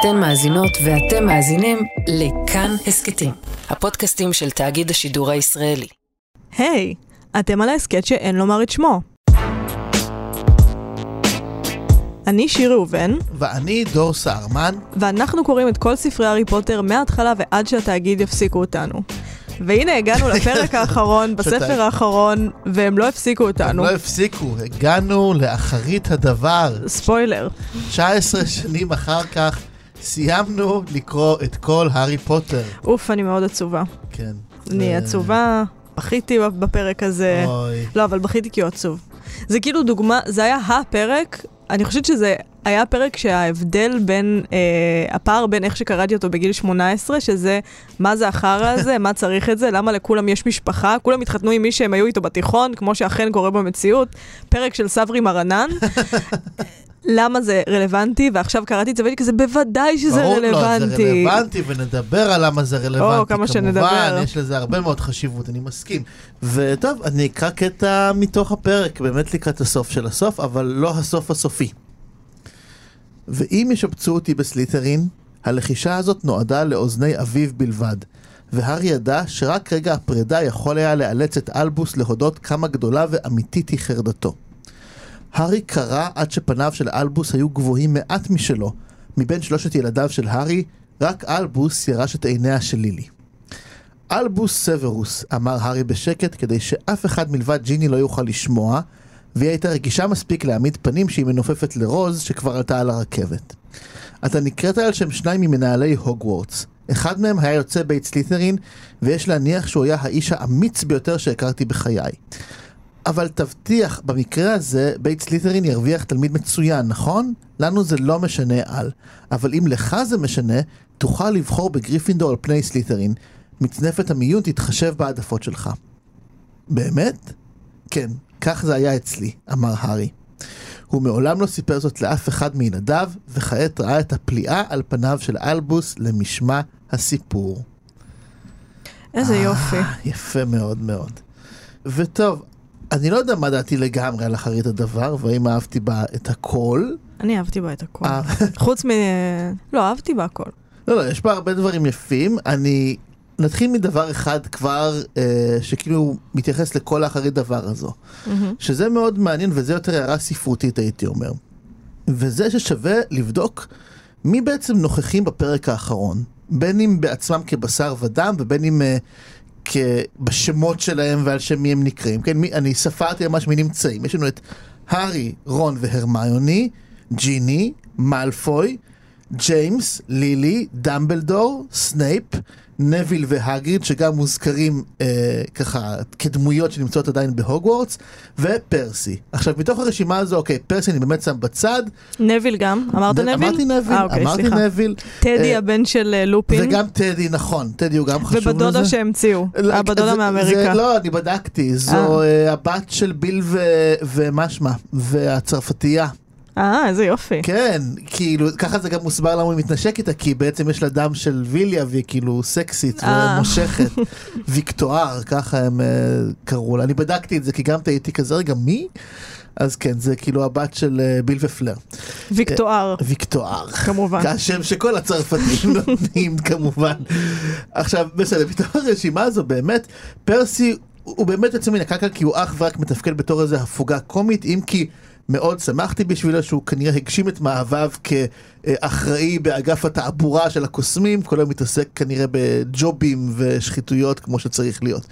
אתן מאזינות ואתם מאזינים לכאן הסכתים, הפודקאסטים של תאגיד השידור הישראלי. היי, אתם על ההסכת שאין לומר את שמו. אני שיר ראובן, ואני דור סהרמן. ואנחנו קוראים את כל ספרי הארי פוטר מההתחלה ועד שהתאגיד יפסיקו אותנו. והנה הגענו לפרק האחרון, בספר האחרון, והם לא הפסיקו הם אותנו. לא הפסיקו, הגענו לאחרית הדבר. ספוילר. 19 שנים אחר כך סיימנו לקרוא את כל הארי פוטר. אוף, אני מאוד עצובה. כן. אני זה- עצובה, בכיתי בפרק הזה. אוי. לא, אבל בכיתי כי הוא עצוב. זה כאילו דוגמה, זה היה הפרק, אני חושבת שזה היה פרק שההבדל בין, אה, הפער בין איך שקראתי אותו בגיל 18, שזה מה זה החרא הזה, מה צריך את זה, למה לכולם יש משפחה, כולם התחתנו עם מי שהם היו איתו בתיכון, כמו שאכן קורה במציאות, פרק של סברי מרנן. למה זה רלוונטי, ועכשיו קראתי את זה והייתי כזה, בוודאי שזה ברור, לא, זה רלוונטי. רלוונטי, ונדבר על למה זה רלוונטי. או, כמה שנדבר. כמובן, יש לזה הרבה מאוד חשיבות, אני מסכים. וטוב, אני אקרא קטע מתוך הפרק, באמת לקראת הסוף של הסוף, אבל לא הסוף הסופי. ואם ישבצו אותי בסליטרין, הלחישה הזאת נועדה לאוזני אביו בלבד. והארי ידע שרק רגע הפרידה יכול היה לאלץ את אלבוס להודות כמה גדולה ואמיתית היא חרדתו. הארי קרא עד שפניו של אלבוס היו גבוהים מעט משלו. מבין שלושת ילדיו של הארי, רק אלבוס ירש את עיניה של לילי. אלבוס סוורוס, אמר הארי בשקט, כדי שאף אחד מלבד ג'יני לא יוכל לשמוע, והיא הייתה רגישה מספיק להעמיד פנים שהיא מנופפת לרוז, שכבר עלתה על הרכבת. אתה נקראת על שם שניים ממנהלי הוגוורטס. אחד מהם היה יוצא בית סלית'רין, ויש להניח שהוא היה האיש האמיץ ביותר שהכרתי בחיי. אבל תבטיח, במקרה הזה, בית סלית'רין ירוויח תלמיד מצוין, נכון? לנו זה לא משנה על. אבל אם לך זה משנה, תוכל לבחור בגריפינדור על פני סלית'רין. מצנפת המיון תתחשב בהעדפות שלך. באמת? כן, כך זה היה אצלי, אמר הארי. הוא מעולם לא סיפר זאת לאף אחד מילדיו, וכעת ראה את הפליאה על פניו של אלבוס למשמע הסיפור. איזה יופי. אה, יפה מאוד מאוד. וטוב, אני לא יודע מה דעתי לגמרי על אחרית הדבר, והאם אהבתי בה את הכל. אני אהבתי בה את הכל. אה, חוץ מ... לא, אהבתי בה הכל. לא, לא, יש בה הרבה דברים יפים. אני... נתחיל מדבר אחד כבר, אה, שכאילו מתייחס לכל האחרית דבר הזו. שזה מאוד מעניין, וזה יותר הערה ספרותית הייתי אומר. וזה ששווה לבדוק מי בעצם נוכחים בפרק האחרון. בין אם בעצמם כבשר ודם, ובין אם כ... בשמות שלהם ועל שם מי הם נקראים. כן, מי, אני ספרתי ממש מי נמצאים. יש לנו את הארי, רון והרמיוני, ג'יני, מאלפוי, ג'יימס, לילי, דמבלדור, סנייפ, נוויל והאגריד, שגם מוזכרים אה, ככה כדמויות שנמצאות עדיין בהוגוורטס, ופרסי. עכשיו, מתוך הרשימה הזו, אוקיי, פרסי אני באמת שם בצד. נביל גם? אמרת נביל? אמרתי נביל, אה, אוקיי, אמרתי סליחה. נביל. טדי אה, הבן של אה, לופין. וגם טדי, נכון, טדי הוא גם חשוב לזה. ובדודה שהמציאו. לא, הבדודה זה- מאמריקה. זה, לא, אני בדקתי, זו אה, הבת של ביל ו- ומה שמה, והצרפתייה. אה, איזה יופי. כן, כאילו, ככה זה גם מוסבר למה הוא מתנשק איתה, כי בעצם יש לה דם של ויליה והיא כאילו סקסית אה. ומושכת. ויקטואר, ככה הם אה, קראו לה. אני בדקתי את זה, כי גם הייתי כזה, רגע, מי? אז כן, זה כאילו הבת של אה, ביל ופלר. ויקטואר, ויקטואר. כמובן. השם שכל הצרפתים נותנים כמובן. עכשיו בסדר, בתוך הרשימה הזו באמת פרסי הוא הוא באמת יוצא מן הקרקע כי הוא אך ורק מתפקד בתור איזה הפוגה קומית אם כי מאוד שמחתי בשבילו שהוא כנראה הגשים את מאהביו כאחראי באגף התעבורה של הקוסמים כל היום מתעסק כנראה בג'ובים ושחיתויות כמו שצריך להיות.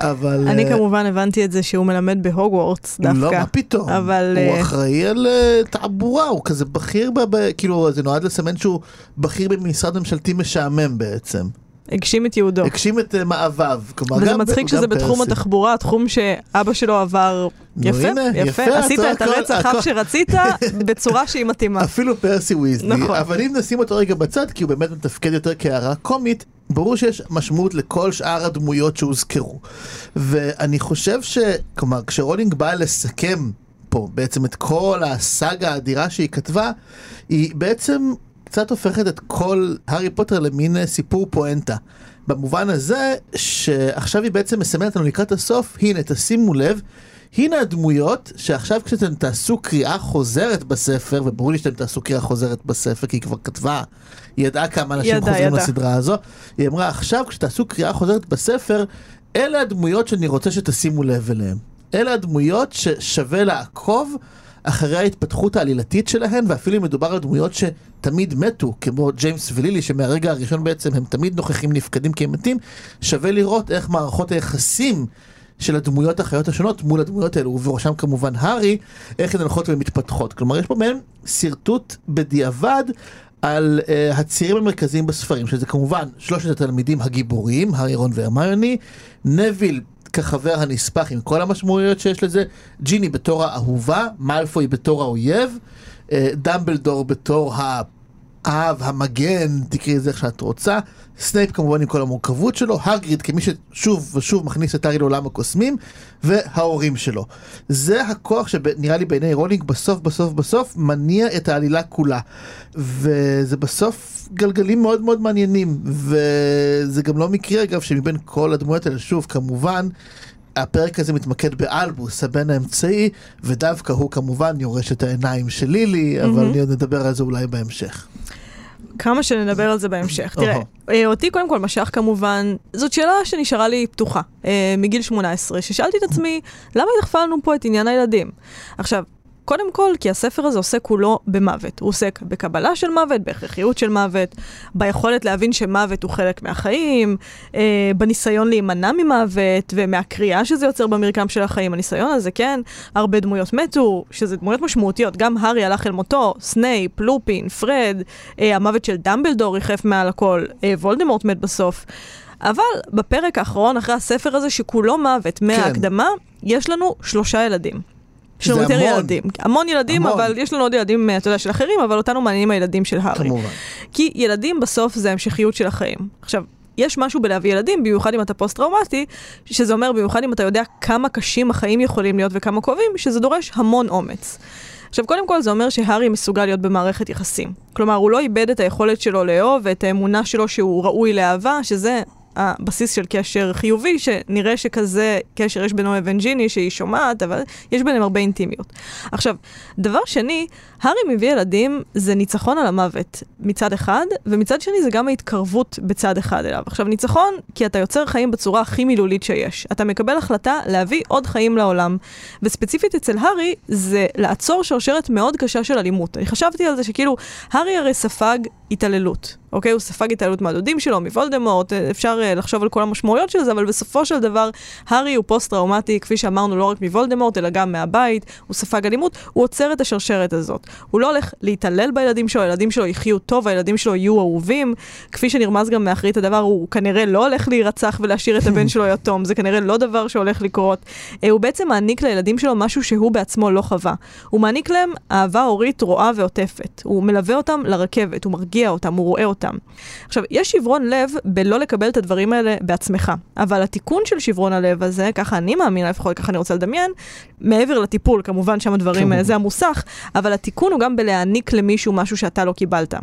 אבל אני אה, כמובן הבנתי את זה שהוא מלמד בהוגוורטס דווקא. לא, מה פתאום? אבל, הוא אה, אחראי על אה, תעבורה, הוא כזה בכיר, ב- ב- כאילו זה נועד לסמן שהוא בכיר במשרד ממשלתי משעמם בעצם. הגשים את יהודו. הגשים את אה, מאהביו. כלומר, וזה מצחיק שזה בתחום פרסי. התחבורה, תחום שאבא שלו עבר יפה, הנה, יפה, יפה, עשית את הרצח אף שרצית בצורה שהיא מתאימה. אפילו פרסי ויזלי, נכון. אבל אם נשים אותו רגע בצד, כי הוא באמת מתפקד יותר כהערה קומית, ברור שיש משמעות לכל שאר הדמויות שהוזכרו. ואני חושב ש... כלומר, כשרולינג באה לסכם פה בעצם את כל הסאגה האדירה שהיא כתבה, היא בעצם קצת הופכת את כל הארי פוטר למין אה, סיפור פואנטה. במובן הזה שעכשיו היא בעצם מסמנת לנו לקראת הסוף, הנה תשימו לב, הנה הדמויות שעכשיו כשאתם תעשו קריאה חוזרת בספר, וברור לי שאתם תעשו קריאה חוזרת בספר, כי היא כבר כתבה, היא ידעה כמה אנשים ידע, חוזרים ידע. לסדרה הזו, היא אמרה עכשיו כשתעשו קריאה חוזרת בספר, אלה הדמויות שאני רוצה שתשימו לב אליהן. אלה הדמויות ששווה לעקוב אחרי ההתפתחות העלילתית שלהן, ואפילו אם מדובר על דמויות שתמיד מתו, כמו ג'יימס ולילי, שמהרגע הראשון בעצם הם תמיד נוכחים נפקדים כי הם מתים, שווה לראות איך מערכות היחסים של הדמויות החיות השונות מול הדמויות האלו, ובראשם כמובן הארי, איך הן הולכות ומתפתחות. כלומר, יש פה מעין שרטוט בדיעבד על אה, הצירים המרכזיים בספרים, שזה כמובן שלושת התלמידים הגיבורים, הארי, רון והרמיוני, נוויל כחבר הנספח עם כל המשמעויות שיש לזה, ג'יני בתור האהובה, מאלפוי בתור האויב, אה, דמבלדור בתור האב, המגן, תקראי לזה איך שאת רוצה, סנייפ כמובן עם כל המורכבות שלו, האגריד כמי ששוב ושוב מכניס את הארי לעולם הקוסמים, וההורים שלו. זה הכוח שנראה לי בעיני רולינג בסוף בסוף בסוף מניע את העלילה כולה. וזה בסוף גלגלים מאוד מאוד מעניינים, וזה גם לא מקרה אגב שמבין כל הדמויות האלה, שוב כמובן, הפרק הזה מתמקד באלבוס, הבן האמצעי, ודווקא הוא כמובן יורש את העיניים של לילי, אבל עוד נדבר על זה אולי בהמשך. כמה שנדבר על זה בהמשך. תראה. אה, אותי קודם כל משך כמובן, זאת שאלה שנשארה לי פתוחה אה, מגיל 18, ששאלתי את עצמי, למה דחפה לנו פה את עניין הילדים? עכשיו, קודם כל, כי הספר הזה עוסק כולו במוות. הוא עוסק בקבלה של מוות, בהכרחיות של מוות, ביכולת להבין שמוות הוא חלק מהחיים, אה, בניסיון להימנע ממוות ומהקריעה שזה יוצר במרקם של החיים. הניסיון הזה, כן, הרבה דמויות מתו, שזה דמויות משמעותיות. גם הארי הלך אל מותו, סנייפ, לופין, פרד, אה, המוות של דמבלדור ריחף מעל הכל, אה, וולדמורט מת בסוף. אבל בפרק האחרון, אחרי הספר הזה, שכולו מוות מההקדמה, יש לנו שלושה ילדים. יש לנו יותר המון. ילדים. המון ילדים, המון. אבל יש לנו עוד ילדים, אה, אתה יודע, של אחרים, אבל אותנו מעניינים הילדים של הארי. כמובן. כי ילדים בסוף זה המשכיות של החיים. עכשיו, יש משהו בלהביא ילדים, במיוחד אם אתה פוסט-טראומטי, שזה אומר במיוחד אם אתה יודע כמה קשים החיים יכולים להיות וכמה כואבים, שזה דורש המון אומץ. עכשיו, קודם כל זה אומר שהארי מסוגל להיות במערכת יחסים. כלומר, הוא לא איבד את היכולת שלו לאהוב ואת האמונה שלו שהוא ראוי לאהבה, שזה הבסיס של קשר חיובי, שנראה שכזה קשר יש בינו לבין ג'יני, שהיא שומעת, אבל יש ביניהם הרבה אינטימיות. עכשיו, דבר שני, הארי מביא ילדים זה ניצחון על המוות מצד אחד, ומצד שני זה גם ההתקרבות בצד אחד אליו. עכשיו, ניצחון כי אתה יוצר חיים בצורה הכי מילולית שיש. אתה מקבל החלטה להביא עוד חיים לעולם. וספציפית אצל הארי, זה לעצור שרשרת מאוד קשה של אלימות. אני חשבתי על זה שכאילו, הארי הרי ספג התעללות. אוקיי? הוא ספג התעללות מהדודים שלו, מוולדמורט, אה, אפשר אה, לחשוב על כל המשמעויות של זה, אבל בסופו של דבר, הארי הוא פוסט-טראומטי, כפי שאמרנו, לא רק מוולדמורט, אלא גם מהבית, הוא ספג אלימות, הוא עוצר את השרשרת הזאת. הוא לא הולך להתעלל בילדים שלו, הילדים שלו יחיו טוב, הילדים שלו יהיו אהובים. כפי שנרמז גם מאחרית הדבר, הוא כנראה לא הולך להירצח ולהשאיר את הבן שלו יתום, זה כנראה לא דבר שהולך לקרות. אה, הוא בעצם מעניק לילדים שלו משהו שהוא בעצמו לא חווה. הוא מעניק להם אהבה הורית רואה ועוטפת. הוא מלווה אותם לרכבת, הוא מרגיע אותם, הוא רואה אותם. עכשיו, יש שברון לב בלא לקבל את הדברים האלה בעצמך, אבל התיקון של שברון הלב הזה, ככה אני מאמינה, לפחות ככה אני רוצה לדמיין, מעבר לטיפול, כמובן שם הדברים, כמובן. אה, זה המוסך, אבל התיקון הוא גם בלהעניק למישהו משהו שאתה לא קיבלת.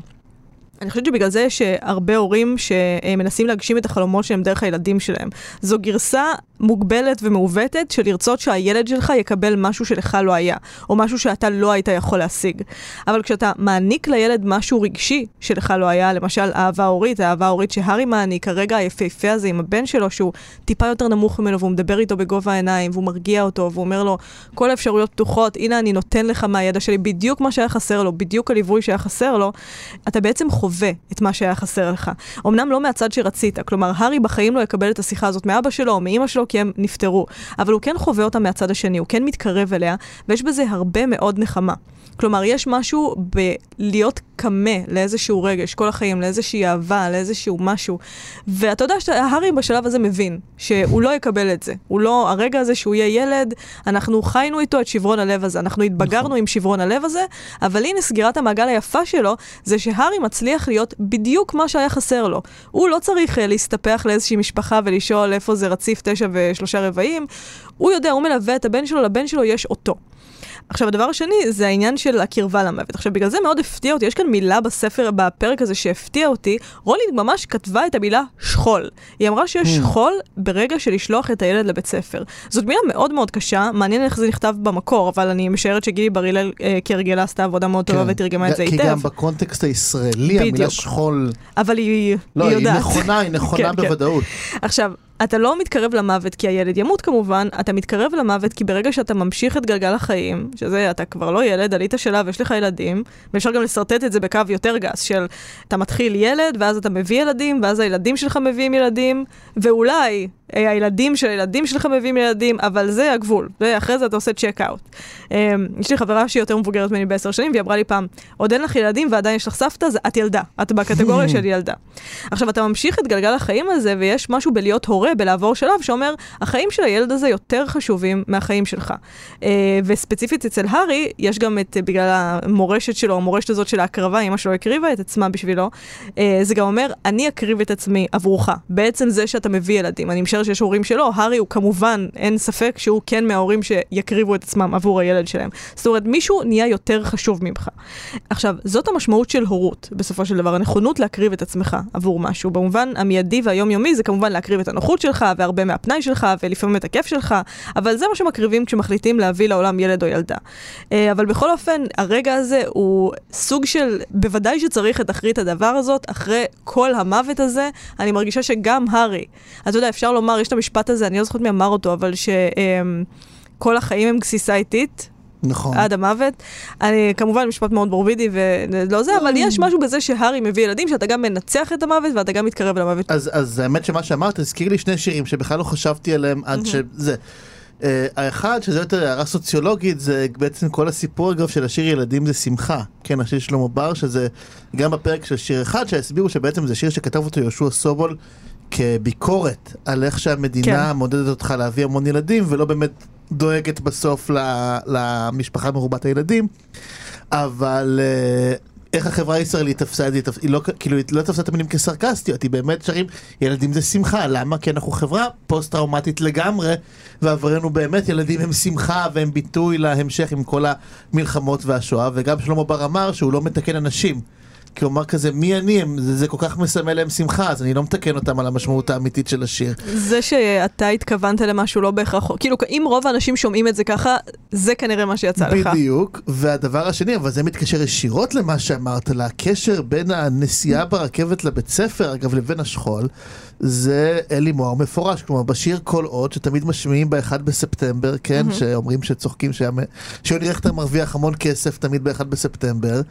אני חושבת שבגלל זה יש אה, הרבה הורים שמנסים להגשים את החלומות שלהם דרך הילדים שלהם. זו גרסה מוגבלת ומעוותת של לרצות שהילד שלך יקבל משהו שלך לא היה, או משהו שאתה לא היית יכול להשיג. אבל כשאתה מעניק לילד משהו רגשי שלך לא היה, למשל אהבה הורית, האהבה ההורית שהארי מעניק, הרגע היפהפה הזה עם הבן שלו, שהוא טיפה יותר נמוך ממנו, והוא מדבר איתו בגובה העיניים, והוא מרגיע אותו, והוא אומר לו, כל האפשרויות פתוחות, הנה אני נותן לך מהידע שלי בדיוק מה שהיה חסר לו, בדיוק הליווי שהיה חסר לו, אתה בעצם את מה שהיה חסר לך. אמנם לא מהצד שרצית, כלומר, הארי בחיים לא יקבל את השיחה הזאת מאבא שלו או מאימא שלו, כי הם נפטרו, אבל הוא כן חווה אותה מהצד השני, הוא כן מתקרב אליה, ויש בזה הרבה מאוד נחמה. כלומר, יש משהו בלהיות קמה לאיזשהו רגש כל החיים, לאיזושהי אהבה, לאיזשהו משהו. ואתה יודע שהארי בשלב הזה מבין שהוא לא יקבל את זה. הוא לא, הרגע הזה שהוא יהיה ילד, אנחנו חיינו איתו את שברון הלב הזה, אנחנו התבגרנו נכון. עם שברון הלב הזה, אבל הנה סגירת המעגל היפה שלו, זה שהארי מצליח להיות בדיוק מה שהיה חסר לו. הוא לא צריך uh, להסתפח לאיזושהי משפחה ולשאול איפה זה רציף תשע ושלושה רבעים. הוא יודע, הוא מלווה את הבן שלו, לבן שלו יש אותו. עכשיו, הדבר השני זה העניין של הקרבה למוות. עכשיו, בגלל זה מאוד הפתיע אותי, יש כאן מילה בספר, בפרק הזה שהפתיע אותי, רולינג ממש כתבה את המילה שכול. היא אמרה שיש Hmm. שכול ברגע של לשלוח את הילד לבית ספר. זאת מילה מאוד מאוד קשה, מעניין איך זה נכתב במקור, אבל אני משערת שגילי בר הלל אה, כהרגלה עשתה עבודה מאוד טובה כן. ותרגמה את זה כי היטב, גם בקונטקסט הישראלי, המילה בדיוק. שכול, אבל היא, לא, היא היא יודעת. נכונה, היא נכונה כן, כן. בוודאות. עכשיו, אתה לא מתקרב למוות כי הילד ימות כמובן, אתה מתקרב למוות כי ברגע שאתה ממשיך את גלגל החיים, שזה, אתה כבר לא ילד, עלית שלב, יש לך ילדים, ואפשר גם לשרטט את זה בקו יותר גס, של אתה מתחיל ילד, ואז אתה מביא ילדים, ואז הילדים שלך מביאים ילדים, ואולי הילדים של הילדים שלך מביאים ילדים, אבל זה הגבול, ואחרי זה אתה עושה צ'ק אאוט. אה, יש לי חברה שהיא יותר מבוגרת ממני בעשר שנים, והיא אמרה לי פעם, עוד אין לך ילדים ועדיין יש לך סבתא, אז את ילדה, את בקטגוריה של ילדה. עכשיו, אתה ממשיך את גלגל החיים הזה, ויש משהו בלהיות הורה, בלעבור שלב, שאומר, החיים של הילד הזה יותר חשובים מהחיים שלך. אה, וספציפית אצל הארי, יש גם את, אה, בגלל המורשת שלו, המורשת הזאת של ההקרבה, אמא שלו הקריבה את עצמה בשבילו, אה, זה גם אומר, אני אקריב את עצמי עבורך. בעצם זה שאתה מביא ילדים. אני משערת שיש הורים שלא, הארי הוא כמובן, אין ספק שהוא כן מההורים שיקריבו את עצמם עבור הילד שלהם. זאת אומרת, מישהו נהיה יותר חשוב ממך. עכשיו, זאת המשמעות של הורות, בסופו של דבר, הנכונות להקריב את עצמך עבור משהו. במובן המיידי והיומיומי זה כמובן להקריב את הנוחות שלך, והרבה מהפנאי שלך, ולפעמים את הכיף שלך, אבל זה מה שמקריבים כשמחליטים להביא לעולם ילד או ילדה. אה, אבל בכל אופן, הרגע הזה הוא סוג של, בוודאי שצריך את אחרית הדבר הזאת, אחרי כל המוות הזה, אני מרגישה שגם הארי, אתה יודע, אפשר לומר, יש את המשפט הזה, אני לא זוכרת מי אמר אותו, אבל שכל החיים הם גסיסה איטית, נכון. עד המוות. אני, כמובן, משפט מאוד מורבידי ולא זה, אבל יש משהו בזה שהארי מביא ילדים, שאתה גם מנצח את המוות ואתה גם מתקרב למוות. אז, אז האמת שמה שאמרת הזכיר לי שני שירים שבכלל לא חשבתי עליהם עד שזה. Uh, האחד שזה יותר הערה סוציולוגית זה בעצם כל הסיפור אגב של השיר ילדים זה שמחה כן השיר שלמה בר שזה גם בפרק של שיר אחד שהסבירו שבעצם זה שיר שכתב אותו יהושע סובול כביקורת על איך שהמדינה כן. מודדת אותך להביא המון ילדים ולא באמת דואגת בסוף למשפחה מרובת הילדים אבל אה, איך החברה הישראלית תפסה את זה, היא לא, כאילו, היא לא תפסה את המילים כסרקסטיות, היא באמת שרים ילדים זה שמחה, למה? כי אנחנו חברה פוסט טראומטית לגמרי, ועברנו באמת ילדים הם שמחה והם ביטוי להמשך עם כל המלחמות והשואה, וגם שלמה בר אמר שהוא לא מתקן אנשים. אמר כזה, מי אני? הם, זה, זה כל כך מסמל להם שמחה, אז אני לא מתקן אותם על המשמעות האמיתית של השיר. זה שאתה התכוונת למשהו לא בהכרח, כאילו, אם רוב האנשים שומעים את זה ככה, זה כנראה מה שיצא לך. בדיוק, והדבר השני, אבל זה מתקשר ישירות למה שאמרת, לקשר בין הנסיעה ברכבת לבית ספר, אגב, לבין השכול, זה אלי מוהר מפורש, כלומר בשיר כל עוד, שתמיד משמיעים ב-1 בספטמבר, כן, שאומרים שצוחקים שיוני רכטר מרוויח המון כסף תמיד ב-1 בספטמבר,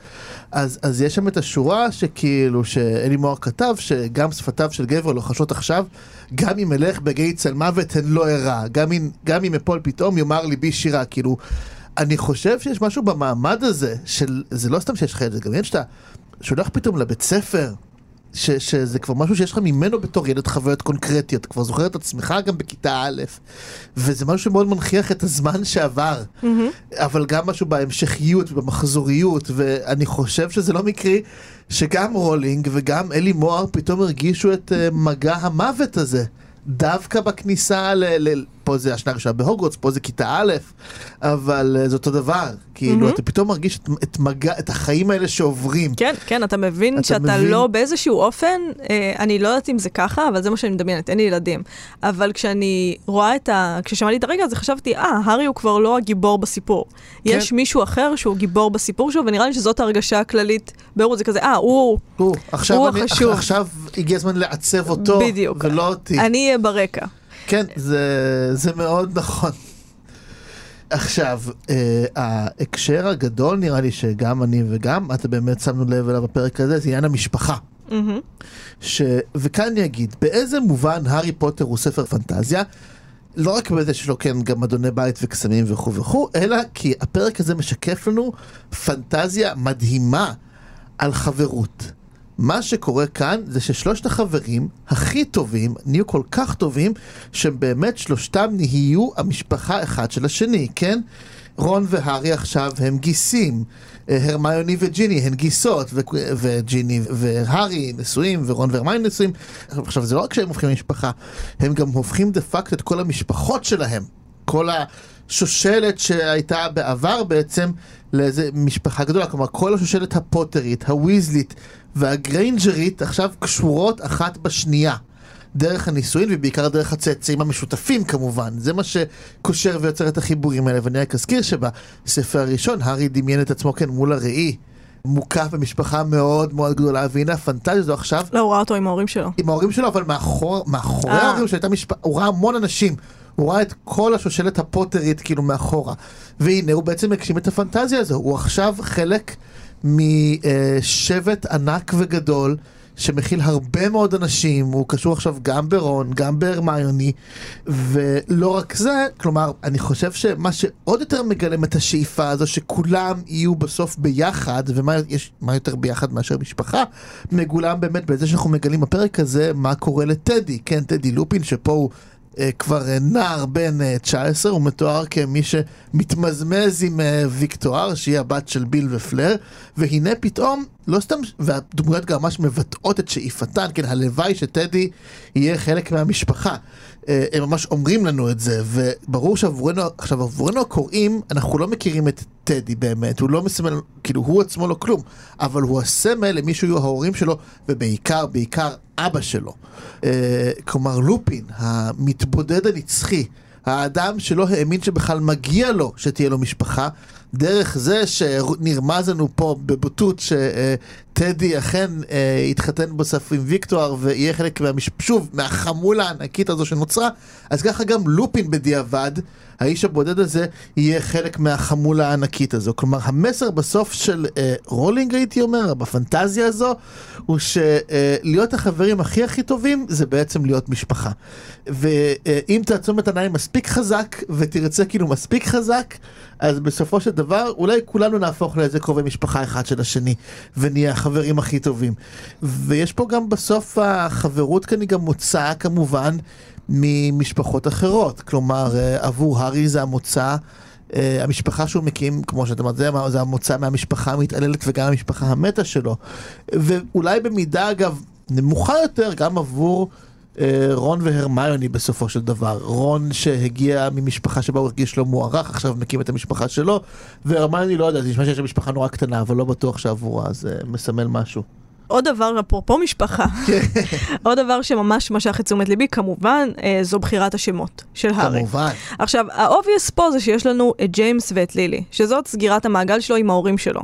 אז, אז יש שם את השורה שכאילו, שאלי מוהר כתב, שגם שפתיו של גבר לוחשות עכשיו, גם אם אלך בגיא צל מוות הן לא ארע, גם אם, גם אם אפול פתאום יאמר ליבי שירה, כאילו, אני חושב שיש משהו במעמד הזה, של, זה לא סתם שיש לך את זה, גם יש שאתה שולח פתאום לבית ספר, ש, שזה כבר משהו שיש לך ממנו בתור ילד חוויות קונקרטיות, אתה כבר זוכר את עצמך גם בכיתה א', וזה משהו שמאוד מנכיח את הזמן שעבר, אבל גם משהו בהמשכיות ובמחזוריות, ואני חושב שזה לא מקרי שגם רולינג וגם אלי מוהר פתאום הרגישו את אה, מגע המוות הזה. דווקא בכניסה ל... ל... פה זה השנה הראשונה בהוגוורטס, פה זה כיתה א', אבל אה, זה אותו דבר. כאילו, אתה פתאום מרגיש את, את מגע, את החיים האלה שעוברים. כן, כן, אתה מבין אתה שאתה מבין? לא באיזשהו אופן, אה, אני לא יודעת אם זה ככה, אבל זה מה שאני מדמיינת, אין לי ילדים. אבל כשאני רואה את ה... כששמעתי את הרגע הזה, חשבתי, אה, הארי הוא כבר לא הגיבור בסיפור. כן. יש מישהו אחר שהוא גיבור בסיפור שלו, ונראה לי שזאת ההרגשה הכללית בהורות, זה כזה, אה, הוא... הוא, עכשיו, הוא אני, החשוב. עכשיו הגיע הזמן לעצב אותו, בדיוק. ולא אותי. אני אהיה ברקע. כן, זה, זה מאוד נכון. עכשיו, אה, ההקשר הגדול נראה לי שגם אני וגם אתה באמת שמנו לב אליו בפרק הזה, זה עניין המשפחה. מהמם. ש... וכאן אני אגיד, באיזה מובן הארי פוטר הוא ספר פנטזיה? לא רק בזה שיש לו כן גם אדוני בית וקסמים וכו' וכו', אלא כי הפרק הזה משקף לנו פנטזיה מדהימה על חברות. מה שקורה כאן זה ששלושת החברים הכי טובים נהיו כל כך טובים שהם באמת שלושתם נהיו המשפחה אחד של השני, כן? רון והארי עכשיו הם גיסים, אה, הרמיוני וג'יני הן גיסות, ו- וג'יני והארי נשואים, ורון והרמיוני נשואים. עכשיו זה לא רק שהם הופכים למשפחה, הם גם הופכים דה פקט את כל המשפחות שלהם כל השושלת שהייתה בעבר בעצם לאיזה משפחה גדולה, כלומר כל השושלת הפוטרית, הוויזלית והגריינג'רית עכשיו קשורות אחת בשנייה. דרך הנישואין ובעיקר דרך הצאצאים המשותפים כמובן. זה מה שקושר ויוצר את החיבורים האלה. ואני רק אזכיר שבספר הראשון הארי דמיין את עצמו כן מול הראי. מוקף במשפחה מאוד מאוד גדולה, והנה הפנטזיה הזו עכשיו, לא, הוא ראה אותו עם ההורים שלו. עם ההורים שלו, אבל מאחור, מאחורי אה. ההורים שלו הייתה משפחה, הוא ראה המון אנשים. הוא ראה את כל השושלת הפוטרית כאילו מאחורה. והנה הוא בעצם הגשים את הפנטזיה הזו. הוא עכשיו חלק משבט ענק וגדול. שמכיל הרבה מאוד אנשים, הוא קשור עכשיו גם ברון, גם בהרמיוני, ולא רק זה, כלומר, אני חושב שמה שעוד יותר מגלם את השאיפה הזו, שכולם יהיו בסוף ביחד, ומה יש, יותר ביחד מאשר משפחה, מגולם באמת בזה שאנחנו מגלים בפרק הזה מה קורה לטדי, כן, טדי לופין, שפה הוא... אה, כבר אה, נער בן אה, 19, הוא מתואר כמי שמתמזמז עם אה, ויקטואר, שהיא הבת של ביל ופלר, והנה פתאום, לא סתם, והדמויות גם ממש מבטאות את שאיפתן, כן, הלוואי שטדי יהיה חלק מהמשפחה. אה, הם ממש אומרים לנו את זה, וברור שעבורנו, עכשיו עבורנו הקוראים, אנחנו לא מכירים את טדי באמת, הוא לא מסמל, כאילו הוא עצמו לא כלום, אבל הוא הסמל למי שיהיו ההורים שלו, ובעיקר, בעיקר אבא שלו. אה, כלומר לופין, המתבודד הנצחי, האדם שלא האמין שבכלל מגיע לו שתהיה לו משפחה, דרך זה שנרמז לנו פה בבוטות שטדי אכן אה, יתחתן בסוף עם ויקטואר ויהיה חלק מהמש... שוב, מהחמולה הענקית הזו שנוצרה, אז ככה גם לופין בדיעבד, האיש הבודד הזה, יהיה חלק מהחמולה הענקית הזו. כלומר, המסר בסוף של אה, רולינג, הייתי אומר, בפנטזיה הזו, הוא שלהיות החברים הכי הכי טובים, זה בעצם להיות משפחה. ואם תעצום את העיניים מספיק חזק, ותרצה כאילו מספיק חזק, אז בסופו של דבר, אולי כולנו נהפוך לאיזה קרובי משפחה אחד של השני, ונהיה החברים הכי טובים. ויש פה גם בסוף החברות כאן היא גם מוצאה כמובן ממשפחות אחרות. כלומר, אה, עבור הארי זה המוצא. Uh, המשפחה שהוא מקים, כמו שאתה אומר, זה, זה המוצא מהמשפחה המתעללת וגם המשפחה המתה שלו. ואולי במידה, אגב, נמוכה יותר, גם עבור uh, רון והרמיוני בסופו של דבר. רון שהגיע ממשפחה שבה הוא הרגיש לא מוערך, עכשיו מקים את המשפחה שלו, והרמיוני לא יודע, זה נשמע שיש לה משפחה נורא קטנה, אבל לא בטוח שעבורה, זה מסמל משהו. עוד דבר, אפרופו משפחה, עוד דבר שממש משך את תשומת ליבי, כמובן, אה, זו בחירת השמות של הארי. כמובן. עכשיו, ה obvious פה זה שיש לנו את ג'יימס ואת לילי, שזאת סגירת המעגל שלו עם ההורים שלו.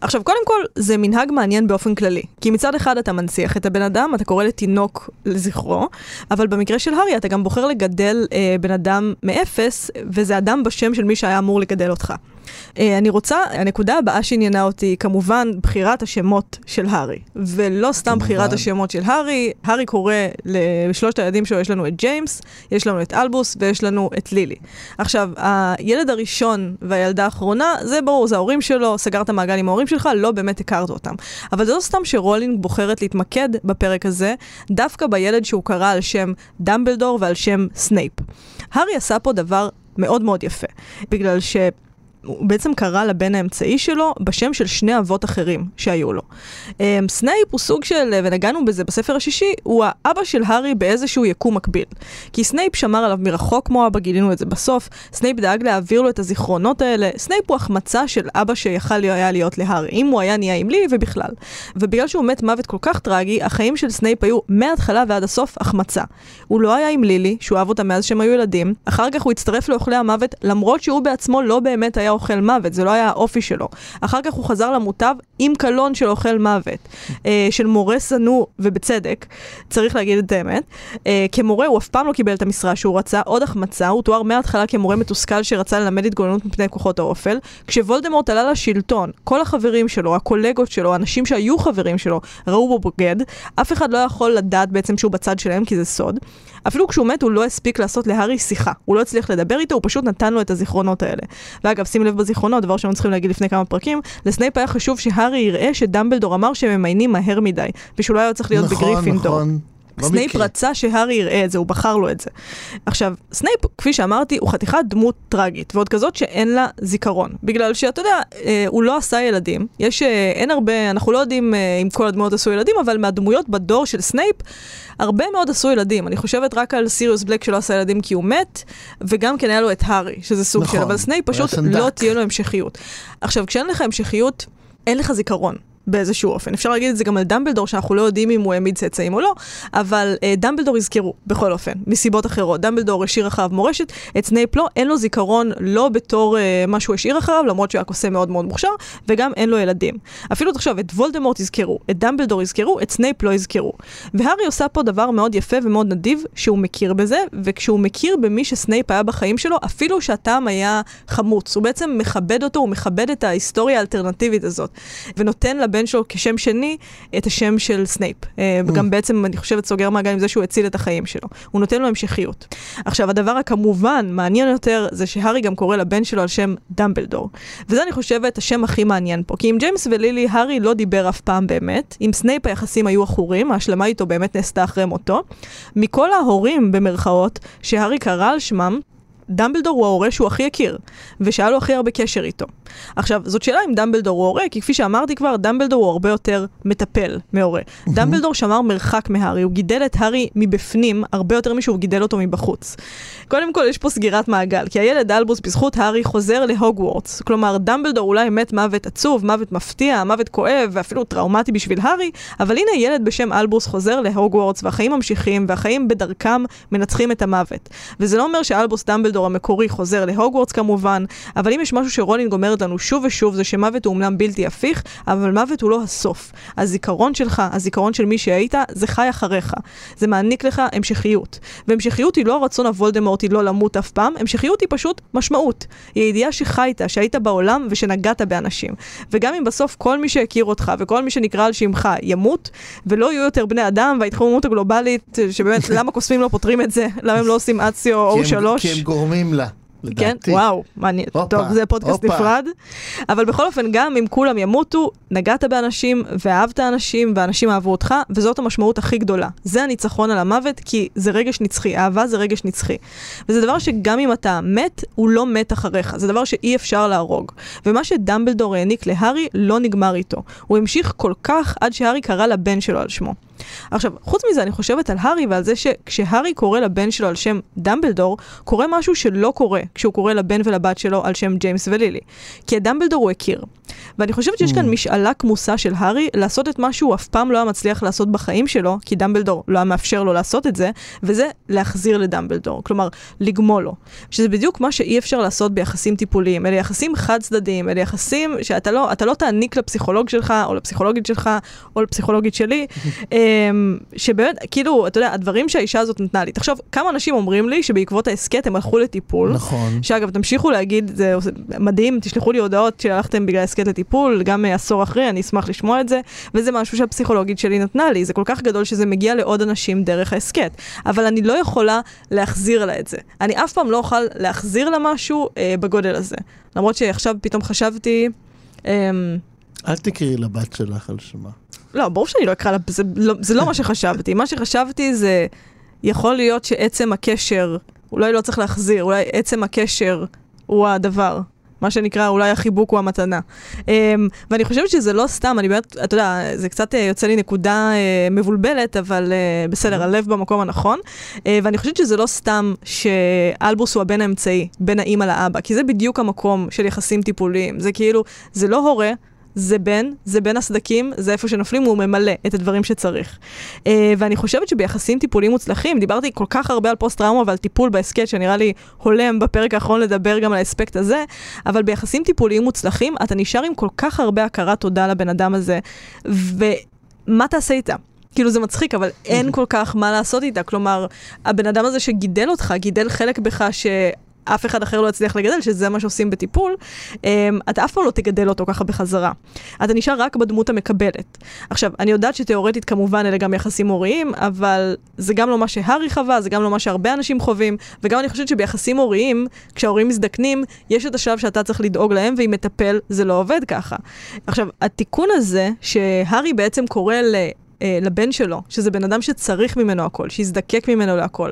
עכשיו, קודם כל, זה מנהג מעניין באופן כללי. כי מצד אחד אתה מנציח את הבן אדם, אתה קורא לתינוק לזכרו, אבל במקרה של הארי אתה גם בוחר לגדל אה, בן אדם מאפס, וזה אדם בשם של מי שהיה אמור לגדל אותך. אה, אני רוצה, הנקודה הבאה שעניינה אותי היא כמובן בחירת השמות של הארי. ולא סתם כמובן. בחירת השמות של הארי, הארי קורא לשלושת הילדים שלו, יש לנו את ג'יימס, יש לנו את אלבוס ויש לנו את לילי. עכשיו, הילד הראשון והילדה האחרונה, זה ברור, זה ההורים שלו, סגרת מעגל עם ההורים שלך, לא באמת הכרת אותם. אבל זה לא סתם שרולינג בוחרת להתמקד בפרק הזה, דווקא בילד שהוא קרא על שם דמבלדור ועל שם סנייפ. הארי עשה פה דבר מאוד מאוד יפה, בגלל ש... הוא בעצם קרא לבן האמצעי שלו בשם של שני אבות אחרים שהיו לו. אמ, סנייפ הוא סוג של, ונגענו בזה בספר השישי, הוא האבא של הארי באיזשהו יקום מקביל. כי סנייפ שמר עליו מרחוק כמו אבא, גילינו את זה בסוף, סנייפ דאג להעביר לו את הזיכרונות האלה, סנייפ הוא החמצה של אבא שיכל היה להיות להארי, אם הוא היה נהיה עם לילי בכלל. ובגלל שהוא מת מוות כל כך טרגי, החיים של סנייפ היו מההתחלה ועד הסוף החמצה. הוא לא היה עם לילי, שהוא אהב אותה מאז שהם היו ילדים, אחר כך הוא הצטרף לאוכלי המוות, למרות שהוא בעצמו לא באמת היה אוכל מוות, זה לא היה האופי שלו. אחר כך הוא חזר למוטב עם קלון של אוכל מוות, אה, של מורה שנוא, ובצדק, צריך להגיד את האמת. אה, כמורה הוא אף פעם לא קיבל את המשרה שהוא רצה, עוד החמצה, הוא תואר מההתחלה כמורה מתוסכל שרצה ללמד התגוננות מפני כוחות האופל. כשוולדמורט עלה לשלטון, כל החברים שלו, הקולגות שלו, האנשים שהיו חברים שלו, ראו בו בוגד, אף אחד לא יכול לדעת בעצם שהוא בצד שלהם כי זה סוד. אפילו כשהוא מת הוא לא הספיק לעשות להארי שיחה. הוא לא הצליח לדבר איתו, הוא פשוט נתן לו את הזיכרונות האלה. ואגב, שים לב בזיכרונות, דבר שהיינו צריכים להגיד לפני כמה פרקים, לסנייפ היה חשוב שהארי יראה שדמבלדור אמר שהם ממיינים מהר מדי, ושהוא לא היה צריך להיות נכון, בגריפינדור. נכון. סנייפ מקרה. רצה שהארי יראה את זה, הוא בחר לו את זה. עכשיו, סנייפ, כפי שאמרתי, הוא חתיכת דמות טרגית, ועוד כזאת שאין לה זיכרון. בגלל שאתה יודע, אה, הוא לא עשה ילדים, יש, אה, אין הרבה, אנחנו לא יודעים אה, אם כל הדמויות עשו ילדים, אבל מהדמויות בדור של סנייפ, הרבה מאוד עשו ילדים. אני חושבת רק על סיריוס בלק שלא עשה ילדים כי הוא מת, וגם כן היה לו את הארי, שזה סוג נכון, של, אבל סנייפ פשוט. לא תהיה לו המשכיות. עכשיו, כשאין לך המשכיות, אין לך זיכרון. באיזשהו אופן. אפשר להגיד את זה גם על דמבלדור, שאנחנו לא יודעים אם הוא העמיד צאצאים או לא, אבל אה, דמבלדור יזכרו, בכל אופן, מסיבות אחרות. דמבלדור השאיר אחריו מורשת, את סנייפ לא, אין לו זיכרון לא בתור אה, מה שהוא השאיר אחריו, למרות שהוא היה קוסם מאוד מאוד מוכשר, וגם אין לו ילדים. אפילו תחשוב, את וולדמורט יזכרו, את דמבלדור יזכרו, את סנייפ לא יזכרו. והארי עושה פה דבר מאוד יפה ומאוד נדיב, שהוא מכיר בזה, וכשהוא מכיר במי שסנייפ היה בחיים שלו, אפילו שהטעם היה חמוץ. הוא בעצם מכבד אותו, הוא מכבד את ההיסטוריה האלטרנטיבית הזאת, ונותן לבן שלו כשם שני את השם של סנייפ. אה, וגם בעצם, אני חושבת, סוגר מעגל עם זה שהוא הציל את החיים שלו. הוא נותן לו המשכיות. עכשיו, הדבר הכמובן מעניין יותר, זה שהארי גם קורא לבן שלו על שם דמבלדור. וזה, אני חושבת, השם הכי מעניין פה. כי עם ג'יימס ולילי, הארי לא דיבר אף פעם באמת. עם סנייפ היחסים היו עכורים, ההשלמה איתו באמת נעשתה אחרי מותו. מכל ההורים, במרכאות, שהארי קרא על שמם, דמבלדור הוא ההורה שהוא הכי הכיר, ושהיה לו הכי הרבה קשר איתו. עכשיו, זאת שאלה אם דמבלדור הוא הורה, כי כפי שאמרתי כבר, דמבלדור הוא הרבה יותר מטפל מהורה. דמבלדור שמר מרחק מהארי, הוא גידל את הארי מבפנים הרבה יותר משהוא גידל אותו מבחוץ. קודם כל, יש פה סגירת מעגל, כי הילד אלבוס בזכות הארי חוזר להוגוורטס. כלומר, דמבלדור אולי מת מוות עצוב, מוות מפתיע, מוות כואב, ואפילו טראומטי בשביל הארי, אבל הנה ילד בשם אלבוס חוזר להוגוורטס, והחיים ממשיכים, והחיים בדרכם מנצחים את המוות. וזה לא אומר שאלבוס דמבלדור המקורי חוזר להוגוורטס כמובן, אבל אם יש משהו שרולינג אומרת לנו שוב ושוב, זה שמוות הוא אומנם בלתי הפיך, אבל מוות הוא לא הסוף. הזיכרון שלך, הזיכרון של מי שהיית, זה חי אחריך. זה מעניק לך המשכיות. והמשכיות היא לא הרצון הוולדמורטי לא למות אף פעם, המשכיות היא פשוט משמעות. היא הידיעה שחיית, שהיית בעולם ושנגעת באנשים. וגם אם בסוף כל מי שהכיר אותך וכל מי שנקרא על שמך ימות, ולא יהיו יותר בני אדם, וההתחממות הגלובלית, שבאמת, למה קוסמים לא פותרים את זה? למה הם לא עושים אציו או שלוש? כי הם גורמים לה, כן, לדעתי. וואו, מעניין. הופה, טוב, זה פודקאסט הופה. נפרד. אבל בכל אופן, גם אם כולם ימותו, נגעת באנשים, ואהבת אנשים, ואנשים אהבו אותך, וזאת המשמעות הכי גדולה. זה הניצחון על המוות, כי זה רגש נצחי, אהבה זה רגש נצחי. וזה דבר שגם אם אתה מת, הוא לא מת אחריך. זה דבר שאי אפשר להרוג. ומה שדמבלדור העניק להארי לא נגמר איתו. הוא המשיך כל כך עד שהארי קרא לבן שלו על שמו. עכשיו, חוץ מזה, אני חושבת על הארי ועל זה שכשהארי קורא לבן שלו על שם דמבלדור, קורה משהו שלא קורה כשהוא קורא לבן ולבת שלו על שם ג'יימס ולילי. כי את דמבלדור הוא הכיר. ואני חושבת שיש כאן משאלה כמוסה של הארי לעשות את מה שהוא אף פעם לא היה מצליח לעשות בחיים שלו, כי דמבלדור לא היה מאפשר לו לעשות את זה, וזה להחזיר לדמבלדור. כלומר, לגמול לו. שזה בדיוק מה שאי אפשר לעשות ביחסים טיפוליים. אלה יחסים חד צדדיים, אלה יחסים שאתה לא, לא תעניק לפסיכולוג שלך, או לפסיכולוגית שלך, או לפסיכולוגית שלי, אמ, שבאמת, כאילו, אתה יודע, הדברים שהאישה הזאת נתנה לי. תחשוב, כמה אנשים אומרים לי שבעקבות ההסכת הם הלכו לטיפול. נכון. שאגב, תמשיכו להגיד, זה מדהים, תשלחו לי הודעות שהלכתם בגלל הסכת לטיפול, גם אה, עשור אחרי, אני אשמח לשמוע את זה, וזה משהו שהפסיכולוגית שלי נתנה לי, זה כל כך גדול שזה מגיע לעוד אנשים דרך ההסכת. אבל אני לא יכולה להחזיר לה את זה. אני אף פעם לא אוכל להחזיר לה משהו אה, בגודל הזה. למרות שעכשיו פתאום חשבתי... אה, אל תקראי לבת שלך על שמה. לא, ברור שאני לא אקרא לה, זה לא, זה לא מה שחשבתי. מה שחשבתי זה, יכול להיות שעצם הקשר, אולי לא צריך להחזיר, אולי עצם הקשר הוא הדבר. מה שנקרא, אולי החיבוק הוא המתנה. Um, ואני חושבת שזה לא סתם, אני באמת, אתה יודע, זה קצת uh, יוצא לי נקודה uh, מבולבלת, אבל uh, בסדר, הלב במקום הנכון. Uh, ואני חושבת שזה לא סתם שאלבוס הוא הבן האמצעי, בין האימא לאבא, כי זה בדיוק המקום של יחסים טיפוליים. זה כאילו, זה לא הורה, זה בן, זה בין הסדקים, זה איפה שנופלים, הוא ממלא את הדברים שצריך. Uh, ואני חושבת שביחסים טיפוליים מוצלחים, דיברתי כל כך הרבה על פוסט-טראומה ועל טיפול בהסכת, שנראה לי הולם בפרק האחרון לדבר גם על האספקט הזה, אבל ביחסים טיפוליים מוצלחים, אתה נשאר עם כל כך הרבה הכרת תודה לבן אדם הזה, ומה תעשה איתה? כאילו זה מצחיק, אבל אין כל כך מה לעשות איתה. כלומר, הבן אדם הזה שגידל אותך, גידל חלק בך ש... אף אחד אחר לא יצליח לגדל, שזה מה שעושים בטיפול, אמ, אתה אף פעם לא תגדל אותו ככה בחזרה. אתה נשאר רק בדמות המקבלת. עכשיו, אני יודעת שתאורטית כמובן אלה גם יחסים הוריים, אבל זה גם לא מה שהארי חווה, זה גם לא מה שהרבה אנשים חווים, וגם אני חושבת שביחסים הוריים, כשההורים מזדקנים, יש את השלב שאתה צריך לדאוג להם, ועם מטפל זה לא עובד ככה. עכשיו, התיקון הזה, שהארי בעצם קורא ל... אה, לבן שלו, שזה בן אדם שצריך ממנו הכל, שיזדקק ממנו להכל,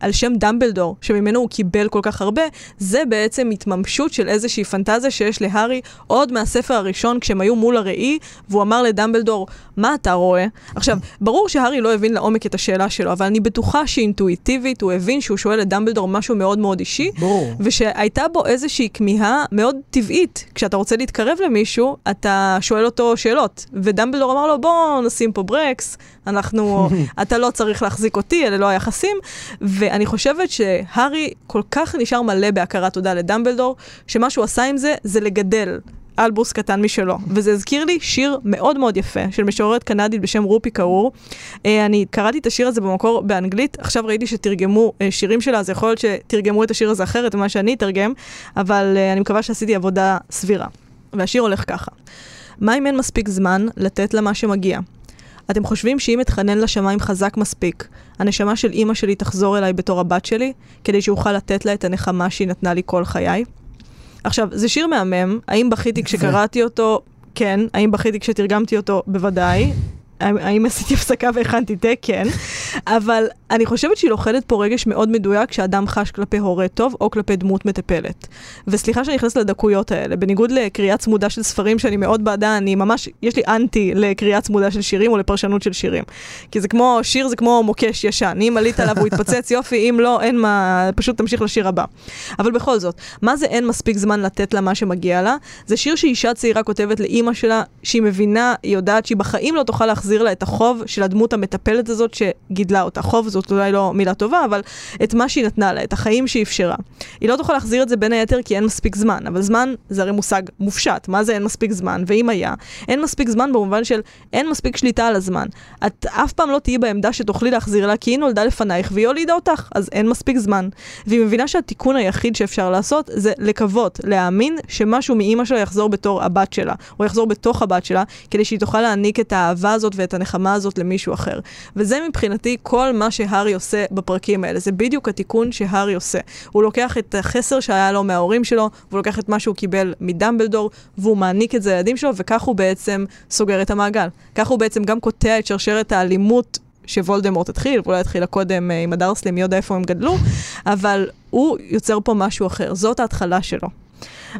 על שם דמבלדור, שממנו הוא קיבל כל כך הרבה, זה בעצם התממשות של איזושהי פנטזיה שיש להארי עוד מהספר הראשון, כשהם היו מול הראי, והוא אמר לדמבלדור, מה אתה רואה? עכשיו, ברור שהארי לא הבין לעומק את השאלה שלו, אבל אני בטוחה שאינטואיטיבית הוא הבין שהוא שואל את דמבלדור משהו מאוד מאוד אישי, ברור. ושהייתה בו איזושהי כמיהה מאוד טבעית. כשאתה רוצה להתקרב למישהו, אתה שואל אותו שאלות. ודמבלדור אמר לו, בוא נשים פה ברקס, אנחנו, אתה לא צריך להחזיק אותי, אלה לא היחסים. ואני חושבת שהארי כל כך נשאר מלא בהכרת תודה לדמבלדור, שמה שהוא עשה עם זה, זה לגדל. אלבוס קטן משלו, וזה הזכיר לי שיר מאוד מאוד יפה של משוררת קנדית בשם רופי קאור. אה, אני קראתי את השיר הזה במקור באנגלית, עכשיו ראיתי שתרגמו אה, שירים שלה, אז יכול להיות שתרגמו את השיר הזה אחרת ממה שאני אתרגם, אבל אה, אני מקווה שעשיתי עבודה סבירה. והשיר הולך ככה: מה אם אין מספיק זמן לתת לה מה שמגיע? אתם חושבים שאם אתחנן לשמיים חזק מספיק, הנשמה של אימא שלי תחזור אליי בתור הבת שלי, כדי שאוכל לתת לה את הנחמה שהיא נתנה לי כל חיי? עכשיו, זה שיר מהמם, האם בכיתי כשקראתי אותו? כן. האם בכיתי כשתרגמתי אותו? בוודאי. האם עשיתי הפסקה והכנתי תה? כן. אבל אני חושבת שהיא לוכדת פה רגש מאוד מדויק שאדם חש כלפי הורה טוב או כלפי דמות מטפלת. וסליחה שאני נכנסת לדקויות האלה, בניגוד לקריאה צמודה של ספרים שאני מאוד בעדה, אני ממש, יש לי אנטי לקריאה צמודה של שירים או לפרשנות של שירים. כי זה כמו, שיר זה כמו מוקש ישן, אם עלית עליו הוא יתפוצץ יופי, אם לא, אין מה, פשוט תמשיך לשיר הבא. אבל בכל זאת, מה זה אין מספיק זמן לתת לה מה שמגיע לה? זה שיר שאישה צעירה כותבת לאימא שלה, שהיא מבינה, היא יודעת שהיא בחיים לא תוכל להחזיר לה את החוב של הדמות המטפלת הזאת שגידלה אותה. חוב זאת אולי לא מילה טובה, אבל את מה שהיא נתנה לה, את החיים שהיא אפשרה. היא לא תוכל להחזיר את זה בין היתר כי אין מספיק זמן, אבל זמן זה הרי מושג מופשט. מה זה אין מספיק זמן? ואם היה, אין מספיק זמן במובן של אין מספיק שליטה על הזמן. את אף פעם לא תהיי בעמדה שתוכלי להחזיר לה כי היא נולדה לפנייך והיא הולידה אותך, אז אין מספיק זמן. והיא מבינה שהתיקון היחיד שאפשר לעשות זה לקוות, להאמין שמשהו מאימא שלה יחזור בתור הבת שלה, או יחזור בתוך הבת שלה, כדי שהיא תוכל להעניק את האהבה הזאת ואת הנחמה הזאת למישהו אחר. וזה מבחינתי כל מה שהארי עושה בפרקים האלה. זה בדיוק התיקון שהארי עושה. הוא לוקח את החסר שהיה לו מההורים שלו, והוא לוקח את מה שהוא קיבל מדמבלדור, והוא מעניק את זה לילדים שלו, וכך הוא בעצם סוגר את המעגל. כך הוא בעצם גם קוטע את שרשרת האלימות שוולדמורט התחיל, ואולי התחילה קודם אה, עם הדרסלים, מי יודע איפה הם גדלו, אבל הוא יוצר פה משהו אחר. זאת ההתחלה שלו.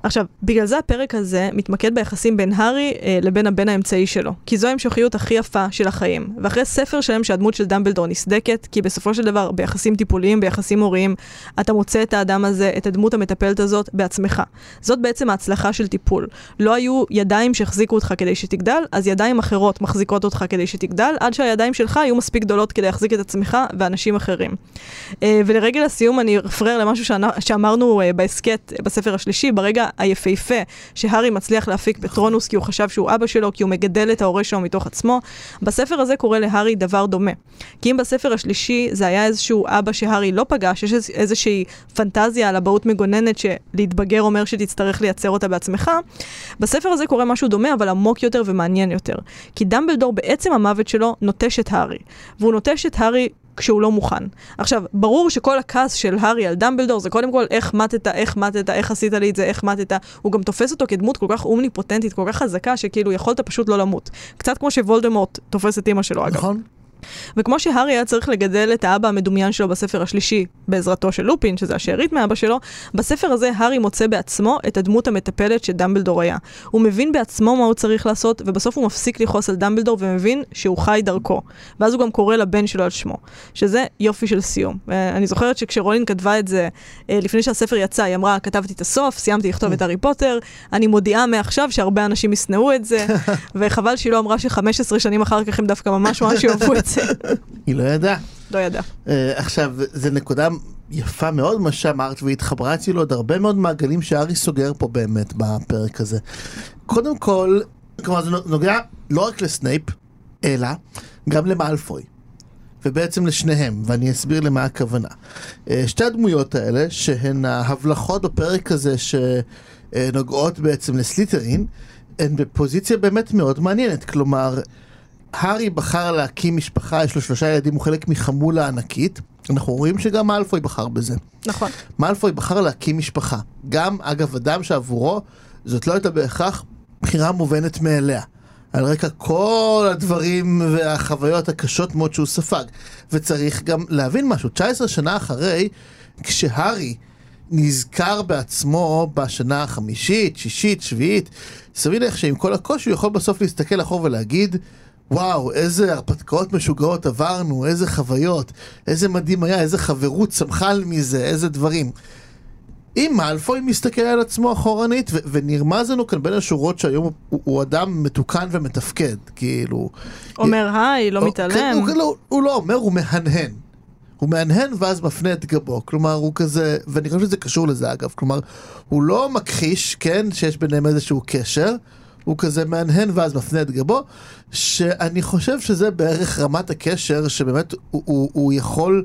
עכשיו, בגלל זה הפרק הזה מתמקד ביחסים בין הארי אה, לבין הבן האמצעי שלו. כי זו ההמשכיות הכי יפה של החיים. ואחרי ספר שלם שהדמות של דמבלדור נסדקת, כי בסופו של דבר, ביחסים טיפוליים, ביחסים הוריים, אתה מוצא את האדם הזה, את הדמות המטפלת הזאת, בעצמך. זאת בעצם ההצלחה של טיפול. לא היו ידיים שהחזיקו אותך כדי שתגדל, אז ידיים אחרות מחזיקות אותך כדי שתגדל, עד שהידיים שלך יהיו מספיק גדולות כדי להחזיק את עצמך ואנשים אחרים. אה, ולרגל הסיום אני אפרר למשהו שאמרנו אה, בהסכת, בספר השלישי, ברגע הרגע היפהפה שהארי מצליח להפיק פטרונוס כי הוא חשב שהוא אבא שלו, כי הוא מגדל את ההורה שלו מתוך עצמו. בספר הזה קורה להארי דבר דומה. כי אם בספר השלישי זה היה איזשהו אבא שהארי לא פגש, יש איזושהי פנטזיה על אבהות מגוננת שלהתבגר אומר שתצטרך לייצר אותה בעצמך, בספר הזה קורה משהו דומה אבל עמוק יותר ומעניין יותר. כי דמבלדור בעצם המוות שלו נוטש את הארי. והוא נוטש את הארי כשהוא לא מוכן. עכשיו, ברור שכל הכעס של הארי על דמבלדור זה קודם כל איך מתת, איך מתת, איך עשית לי את זה, איך מתת. הוא גם תופס אותו כדמות כל כך אומניפוטנטית, כל כך חזקה, שכאילו יכולת פשוט לא למות. קצת כמו שוולדמורט תופס את אימא שלו, אגב. נכון. וכמו שהארי היה צריך לגדל את האבא המדומיין שלו בספר השלישי, בעזרתו של לופין, שזה השארית מאבא שלו, בספר הזה הארי מוצא בעצמו את הדמות המטפלת שדמבלדור היה. הוא מבין בעצמו מה הוא צריך לעשות, ובסוף הוא מפסיק לכעוס על דמבלדור ומבין שהוא חי דרכו. ואז הוא גם קורא לבן שלו על שמו, שזה יופי של סיום. אני זוכרת שכשרולין כתבה את זה, אה, לפני שהספר יצא, היא אמרה, כתבתי את הסוף, סיימתי לכתוב את הארי פוטר, אני מודיעה מעכשיו שהרבה אנשים ישנאו את זה, וחבל שהיא לא אמרה ש-15 שנים אחר כך הם דווקא ממש ממש יאהבו את זה. היא לא ידעה. לא ידעה. Uh, עכשיו, זו נקודה יפה מאוד מה שאמרת, והתחברה אצלי לעוד הרבה מאוד מעגלים שארי סוגר פה באמת בפרק הזה. קודם כל, כלומר זה נוגע לא רק לסנייפ, אלא גם למאלפוי. ובעצם לשניהם, ואני אסביר למה הכוונה. Uh, שתי הדמויות האלה, שהן ההבלחות בפרק הזה שנוגעות בעצם לסליטרין, הן בפוזיציה באמת מאוד מעניינת. כלומר, הארי בחר להקים משפחה, יש לו שלושה ילדים, הוא חלק מחמולה ענקית. אנחנו רואים שגם מאלפוי בחר בזה. נכון. מאלפוי בחר להקים משפחה. גם, אגב, אדם שעבורו זאת לא הייתה בהכרח בחירה מובנת מאליה. על רקע כל הדברים והחוויות הקשות מאוד שהוא ספג. וצריך גם להבין משהו, 19 שנה אחרי, כשהארי נזכר בעצמו בשנה החמישית, שישית, שביעית, סביר לך שעם כל הקושי הוא יכול בסוף להסתכל אחור ולהגיד, וואו, איזה הרפתקאות משוגעות עברנו, איזה חוויות, איזה מדהים היה, איזה חברות צמחה מזה, איזה דברים. אם מאלפוי מסתכל על עצמו אחורנית, ו- ונרמז לנו כאן בין השורות שהיום הוא, הוא אדם מתוקן ומתפקד, כאילו... אומר היי, לא או- כן, מתעלם. הוא, לא, הוא לא אומר, הוא מהנהן. הוא מהנהן ואז מפנה את גבו, כלומר הוא כזה, ואני חושב שזה קשור לזה אגב, כלומר הוא לא מכחיש, כן, שיש ביניהם איזשהו קשר, הוא כזה מהנהן ואז מפנה את גבו, שאני חושב שזה בערך רמת הקשר שבאמת הוא, הוא, הוא יכול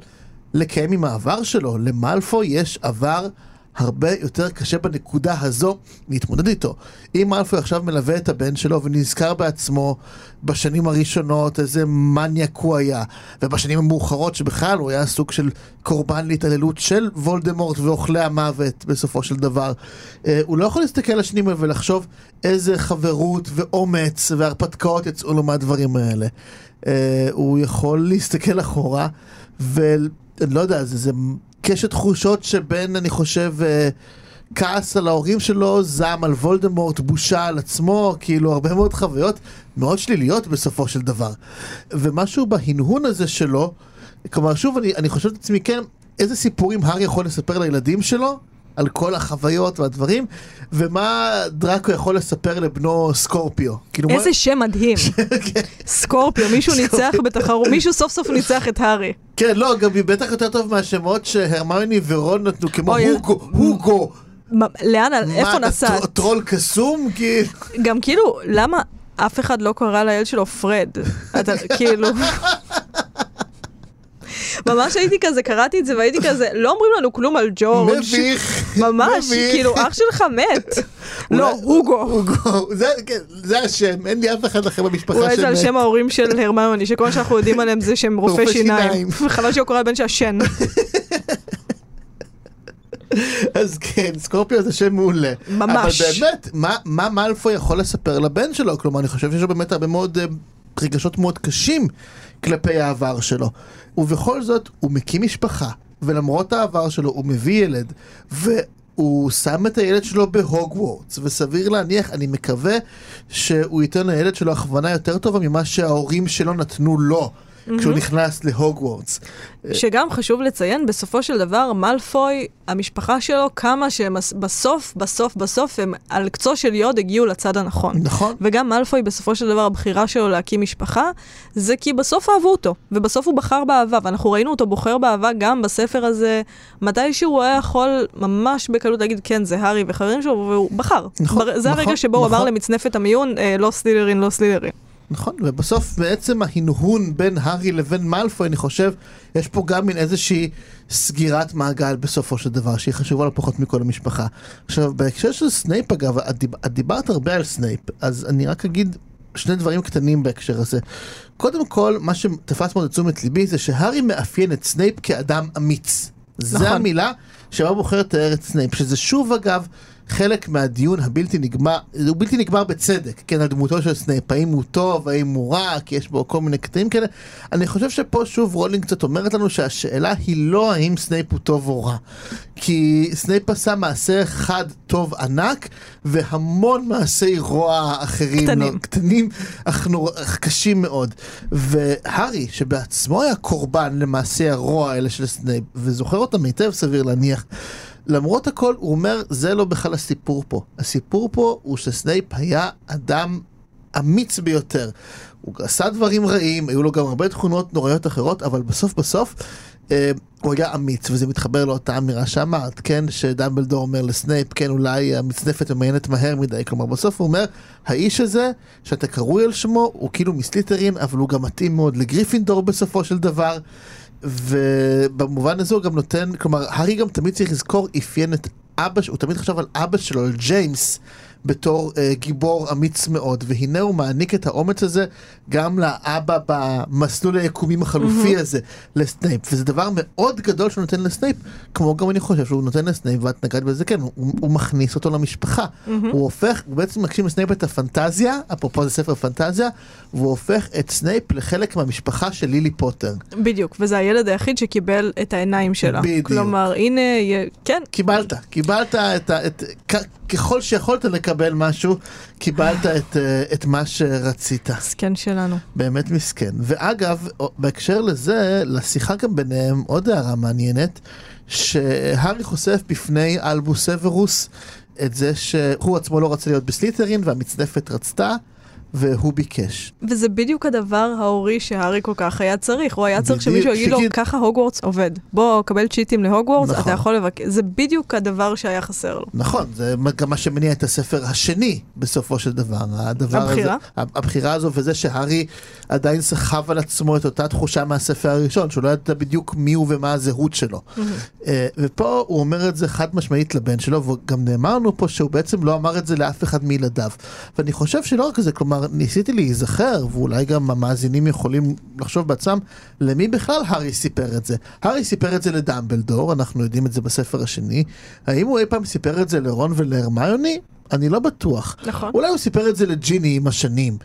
לקיים עם העבר שלו, למאלפו יש עבר הרבה יותר קשה בנקודה הזו להתמודד איתו. אם מאלפוי עכשיו מלווה את הבן שלו ונזכר בעצמו בשנים הראשונות איזה מניאק הוא היה, ובשנים המאוחרות שבכלל הוא היה סוג של קורבן להתעללות של וולדמורט ואוכלי המוות בסופו של דבר, אה, הוא לא יכול להסתכל על האלה ולחשוב איזה חברות ואומץ והרפתקאות יצאו לו מהדברים האלה. אה, הוא יכול להסתכל אחורה ואני לא יודע, זה, זה קשת תחושות שבין, אני חושב, אה, כעס על ההורים שלו, זעם על וולדמורט, בושה על עצמו, כאילו הרבה מאוד חוויות מאוד שליליות בסופו של דבר. ומשהו בהנהון הזה שלו, כלומר, שוב, אני, אני חושב לעצמי, כן, איזה סיפורים הארי יכול לספר לילדים שלו? על כל החוויות והדברים, ומה דראקו יכול לספר לבנו סקורפיו. כאילו, מה- איזה שם מדהים. כן. סקורפיו, מישהו ניצח בתחרות, מישהו סוף סוף ניצח את הארי. כן, לא, גם היא בטח יותר טוב מהשמות שהרמיוני ורון נתנו, כמו הוגו, הוגו. מה- לאן, איפה מה, נסעת? טר- טרול קסום? גם כאילו, למה אף אחד לא קרא לילד שלו פרד? אתה כאילו... ממש הייתי כזה, קראתי את זה והייתי כזה, לא אומרים לנו כלום על ג'ורג'. מביך. ממש. כאילו, אח שלך מת. לא, הוגו. הוגו. זה, כן, זה השם, אין לי אף אחד אחר במשפחה אולי זה על שמת. שם ההורים של הרמיוני, שכל מה שאנחנו יודעים עליהם זה שהם רופאי רופא שיניים. וחבל שהוא קורא לבן שהשן. אז כן, סקורפיו זה שם מעולה. ממש. אבל באמת, מה, מה מאלפו יכול לספר לבן שלו? כלומר, אני חושב שיש לו באמת הרבה מאוד אה, רגשות מאוד קשים כלפי העבר שלו. ובכל זאת, הוא מקים משפחה, ולמרות העבר שלו, הוא מביא ילד, והוא שם את הילד שלו בהוגוורטס, וסביר להניח, אני מקווה שהוא ייתן לילד שלו הכוונה יותר טובה ממה שההורים שלו נתנו לו. כשהוא נכנס להוגוורטס. שגם חשוב לציין, בסופו של דבר, מאלפוי, המשפחה שלו, כמה שבסוף, בסוף, בסוף, הם על קצו של יוד הגיעו לצד הנכון. נכון? וגם מאלפוי, בסופו של דבר, הבחירה שלו להקים משפחה, זה כי בסוף אהבו אותו, ובסוף הוא בחר באהבה, ואנחנו ראינו אותו בוחר באהבה גם בספר הזה, מתי שהוא היה יכול ממש בקלות להגיד, כן, זה הארי וחברים שלו, והוא בחר. נכון, בר- זה נכון, הרגע שבו הוא אמר נכון. למצנפת המיון, אה, לא סלילרין, לא סלילרין. נכון, ובסוף בעצם ההנהון בין הארי לבין מאלפוי, אני חושב, יש פה גם מין איזושהי סגירת מעגל בסופו של דבר, שהיא חשובה לא פחות מכל המשפחה. עכשיו, בהקשר של סנייפ אגב, את, דיב, את דיברת הרבה על סנייפ, אז אני רק אגיד שני דברים קטנים בהקשר הזה. קודם כל, מה שתפס מאוד את תשומת ליבי זה שהארי מאפיין את סנייפ כאדם אמיץ. זה נכון. המילה שבה בוחר לתאר את סנייפ, שזה שוב אגב חלק מהדיון הבלתי נגמר, הוא בלתי נגמר בצדק, כן, על דמותו של סנייפ, האם הוא טוב, האם הוא רע, כי יש בו כל מיני קטעים כאלה. אני חושב שפה שוב רולינג קצת אומרת לנו שהשאלה היא לא האם סנייפ הוא טוב או רע. כי סנייפ עשה מעשה אחד טוב ענק, והמון מעשי רוע אחרים. קטנים. לא, קטנים, אך, נור... אך קשים מאוד. והארי, שבעצמו היה קורבן למעשי הרוע האלה של סנייפ, וזוכר אותם היטב סביר להניח, למרות הכל הוא אומר, זה לא בכלל הסיפור פה. הסיפור פה הוא שסנייפ היה אדם אמיץ ביותר. הוא עשה דברים רעים, היו לו גם הרבה תכונות נוראיות אחרות, אבל בסוף בסוף אה, הוא היה אמיץ, וזה מתחבר לאותה אמירה שאמרת, כן, שדמבלדור אומר לסנייפ, כן, אולי המצנפת ממיינת מהר מדי, כלומר בסוף הוא אומר, האיש הזה, שאתה קרוי על שמו, הוא כאילו מסליטרין, אבל הוא גם מתאים מאוד לגריפינדור בסופו של דבר. ובמובן הזה הוא גם נותן, כלומר, הארי גם תמיד צריך לזכור, אפיין את אבא, הוא תמיד חשב על אבא שלו, על ג'יימס, בתור אה, גיבור אמיץ מאוד, והנה הוא מעניק את האומץ הזה גם לאבא במסלול היקומים החלופי mm-hmm. הזה לסנייפ, וזה דבר מאוד גדול שהוא נותן לסנייפ, כמו גם אני חושב שהוא נותן לסנייפ, ואת נגעת בזה כן, הוא, הוא מכניס אותו למשפחה, mm-hmm. הוא הופך, הוא בעצם מגשים לסנייפ את הפנטזיה, אפרופו זה ספר פנטזיה, והוא הופך את סנייפ לחלק מהמשפחה של לילי פוטר. בדיוק, וזה הילד היחיד שקיבל את העיניים שלה. בדיוק. כלומר, הנה, כן. קיבלת, קיבלת את ה... את, ככל שיכולת לקבל משהו, קיבלת את, אה, את מה שרצית. מסכן שלנו. באמת מסכן. ואגב, בהקשר לזה, לשיחה גם ביניהם, עוד הערה מעניינת, שהארי חושף בפני אלבוס סוורוס את זה שהוא עצמו לא רצה להיות בסליטרין והמצנפת רצתה. והוא ביקש. וזה בדיוק הדבר ההורי שהארי כל כך היה צריך. הוא היה צריך שמישהו יגיד לו, ככה הוגוורטס עובד. בוא, קבל צ'יטים להוגוורטס, נכון. אתה יכול לבקש. זה בדיוק הדבר שהיה חסר לו. נכון, זה גם מה שמניע את הספר השני בסופו של דבר. הדבר הבחירה? הזה, הבחירה הזו וזה שהארי עדיין סחב על עצמו את אותה תחושה מהספר הראשון, שהוא לא ידע בדיוק מי הוא ומה הזהות שלו. Mm-hmm. ופה הוא אומר את זה חד משמעית לבן שלו, וגם נאמר לנו פה שהוא בעצם לא אמר את זה לאף אחד מילדיו. ואני חושב שלא רק זה, כלומר, ניסיתי להיזכר, ואולי גם המאזינים יכולים לחשוב בעצמם, למי בכלל הארי סיפר את זה. הארי סיפר את זה לדמבלדור, אנחנו יודעים את זה בספר השני. האם הוא אי פעם סיפר את זה לרון ולהרמיוני? אני לא בטוח. נכון. אולי הוא סיפר את זה לג'יני עם השנים.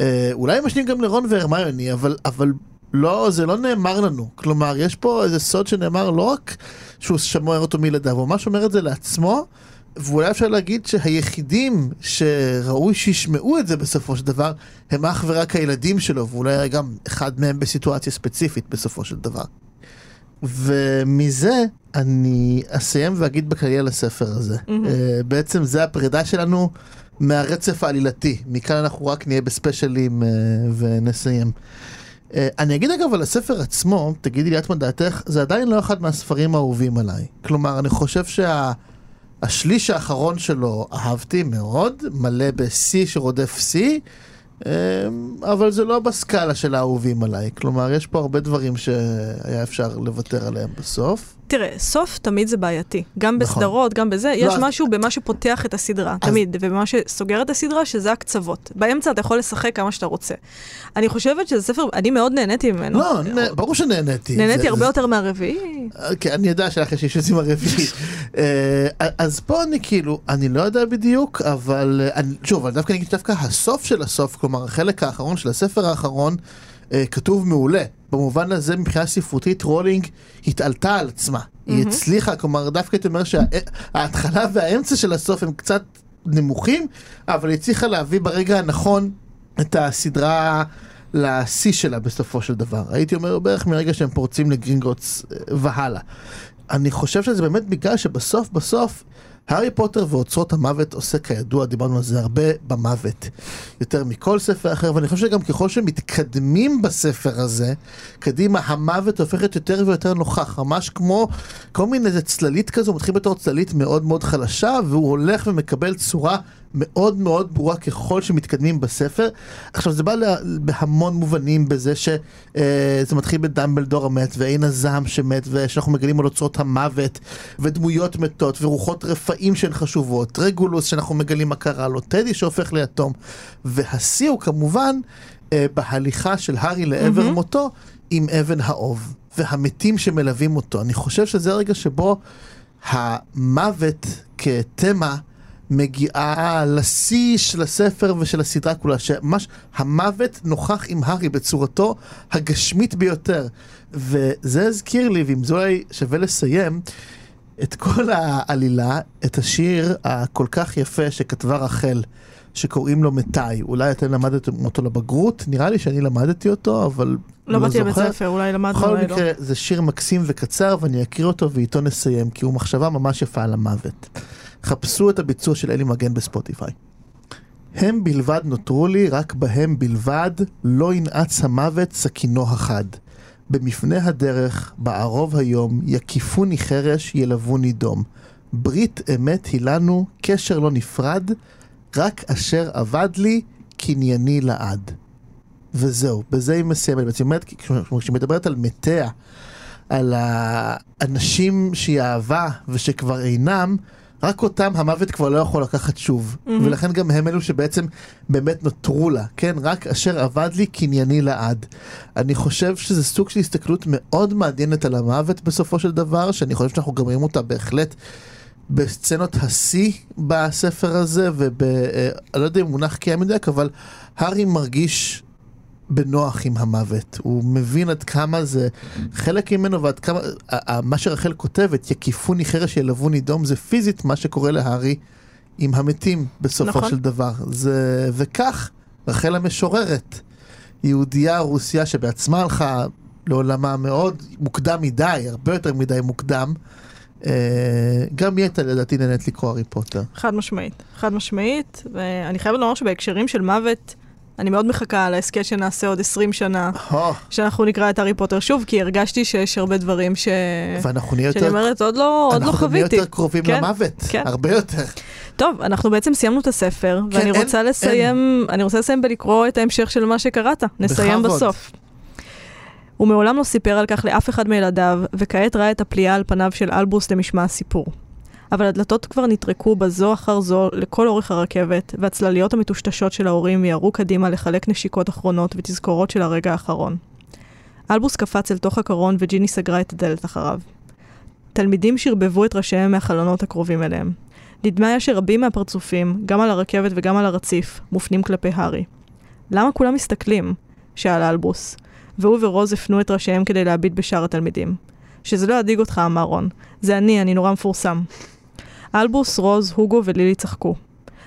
אה, אולי עם השנים גם לרון והרמיוני, אבל, אבל לא, זה לא נאמר לנו. כלומר, יש פה איזה סוד שנאמר לא רק שהוא שמוע אותו מילדיו, הוא ממש אומר את זה לעצמו. ואולי אפשר להגיד שהיחידים שראוי שישמעו את זה בסופו של דבר, הם אך ורק הילדים שלו, ואולי גם אחד מהם בסיטואציה ספציפית בסופו של דבר. ומזה אני אסיים ואגיד בכללי על הספר הזה. Mm-hmm. Uh, בעצם זה הפרידה שלנו מהרצף העלילתי. מכאן אנחנו רק נהיה בספיישלים uh, ונסיים. Uh, אני אגיד אגב על הספר עצמו, תגידי לי את מה דעתך, זה עדיין לא אחד מהספרים האהובים עליי. כלומר, אני חושב שה... השליש האחרון שלו אהבתי מאוד, מלא ב-C שרודף C, אמ, אבל זה לא בסקאלה של האהובים עליי. כלומר, יש פה הרבה דברים שהיה אפשר לוותר עליהם בסוף. תראה, סוף תמיד זה בעייתי. גם נכון. בסדרות, גם בזה, יש לא, משהו במה שפותח את הסדרה. תמיד, ובמה שסוגר את הסדרה, שזה הקצוות. באמצע אתה יכול לשחק כמה שאתה רוצה. אני חושבת שזה ספר, אני מאוד נהניתי ממנו. לא. ברור שנהניתי. נהניתי הרבה. יותר מהרביעי. כן, אני יודע שלך יש אישוס עם הרביעי. אה, אז פה אני כאילו, אני לא יודע בדיוק, אבל אני, שוב, דווקא אני אגיד דווקא הסוף של הסוף, כלומר, החלק האחרון של הספר האחרון, אה, כתוב מעולה. במובן הזה מבחינה ספרותית רולינג התעלתה על עצמה. Mm-hmm. היא הצליחה, כלומר דווקא הייתי אומר שההתחלה והאמצע של הסוף הם קצת נמוכים, אבל היא הצליחה להביא ברגע הנכון את הסדרה לשיא שלה בסופו של דבר. הייתי אומר בערך מרגע שהם פורצים לגרינגוטס אה, והלאה. אני חושב שזה באמת בגלל שבסוף בסוף הארי פוטר ואוצרות המוות עושה כידוע, דיברנו על זה הרבה, במוות. יותר מכל ספר אחר, ואני חושב שגם ככל שמתקדמים בספר הזה, קדימה, המוות הופכת יותר ויותר נוכח, ממש כמו כל מיני צללית כזו, מתחיל בתור צללית מאוד מאוד חלשה, והוא הולך ומקבל צורה מאוד מאוד ברורה ככל שמתקדמים בספר. עכשיו זה בא לה, בהמון מובנים בזה שזה אה, מתחיל בדמבלדור המת ואין הזעם שמת ושאנחנו מגלים על אוצרות המוות ודמויות מתות ורוחות רפאים שהן חשובות, רגולוס שאנחנו מגלים מה קרה לו, טדי שהופך ליתום והשיא הוא כמובן אה, בהליכה של הארי לעבר mm-hmm. מותו עם אבן האוב והמתים שמלווים אותו. אני חושב שזה הרגע שבו המוות כתמה מגיעה לשיא של הספר ושל הסדרה כולה, שממש המוות נוכח עם הארי בצורתו הגשמית ביותר. וזה הזכיר לי, ואם זה אולי שווה לסיים, את כל העלילה, את השיר הכל כך יפה שכתבה רחל. שקוראים לו מתי, אולי אתם למדתם אותו לבגרות, נראה לי שאני למדתי אותו, אבל לא, לא באתי לבית ספר, אולי למדנו, אולי לא. בכל מקרה, זה שיר מקסים וקצר, ואני אקריא אותו ואיתו נסיים, כי הוא מחשבה ממש יפה על המוות. חפשו את הביצוע של אלי מגן בספוטיפיי. הם בלבד נותרו לי, רק בהם בלבד, לא ינעץ המוות סכינו החד. במפנה הדרך, בערוב היום, יקיפוני חרש, ילווני דום. ברית אמת היא לנו, קשר לא נפרד, רק אשר אבד לי, קנייני לעד. וזהו, בזה היא מסיימת. בעצם אומרת, כשהיא מדברת על מתיה, על האנשים שהיא אהבה ושכבר אינם, רק אותם המוות כבר לא יכול לקחת שוב, Mhm. ולכן גם הם אלו שבעצם באמת נותרו לה, כן? רק אשר אבד לי קנייני לעד. אני חושב שזה סוג של הסתכלות מאוד מעניינת על המוות בסופו של דבר, שאני חושב שאנחנו גם רואים אותה בהחלט בסצנות השיא בספר הזה, וב... אה, לא יודע אם מונח קיים מדויק, אבל הארי מרגיש בנוח עם המוות. הוא מבין עד כמה זה חלק ממנו ועד כמה... מה שרחל כותבת, יקיפוני חרש ילבוני דום, זה פיזית מה שקורה להארי עם המתים בסופו נכון. של דבר. זה... וכך, רחל המשוררת, יהודייה רוסיה שבעצמה הלכה לעולמה מאוד מוקדם מדי, הרבה יותר מדי מוקדם. אה, גם היא הייתה לדעתי נהנית לקרוא הארי פוטר. חד משמעית, חד משמעית, ואני חייבת לומר שבהקשרים של מוות, אני מאוד מחכה להסכת שנעשה עוד 20 שנה, הו, שאנחנו נקרא את הארי פוטר שוב, כי הרגשתי שיש הרבה דברים ש... ואנחנו נהיה שאני יותר, אומרת, עוד לא, עוד לא אנחנו גם נהיה חוויתי. יותר קרובים כן, למוות, כן. הרבה יותר. טוב, אנחנו בעצם סיימנו את הספר, כן, ואני אין- רוצה לסיים, אני רוצה לסיים בלקרוא את ההמשך של מה שקראת. נסיים בכבוד. בסוף. הוא מעולם לא סיפר על כך לאף אחד מילדיו, וכעת ראה את הפליאה על פניו של אלבוס למשמע הסיפור. אבל הדלתות כבר נטרקו בזו אחר זו לכל אורך הרכבת, והצלליות המטושטשות של ההורים מיהרו קדימה לחלק נשיקות אחרונות ותזכורות של הרגע האחרון. אלבוס קפץ אל תוך הקרון וג'יני סגרה את הדלת אחריו. תלמידים שרבבו את ראשיהם מהחלונות הקרובים אליהם. נדמה היה שרבים מהפרצופים, גם על הרכבת וגם על הרציף, מופנים כלפי הארי. למה כולם מסתכלים? שאל אלבוס, והוא ורוז הפנו את ראשיהם כדי להביט בשאר התלמידים. שזה לא ידאיג אותך, אמר רון. זה אני, אני נורא מפורסם. אלבוס, רוז, הוגו ולילי צחקו.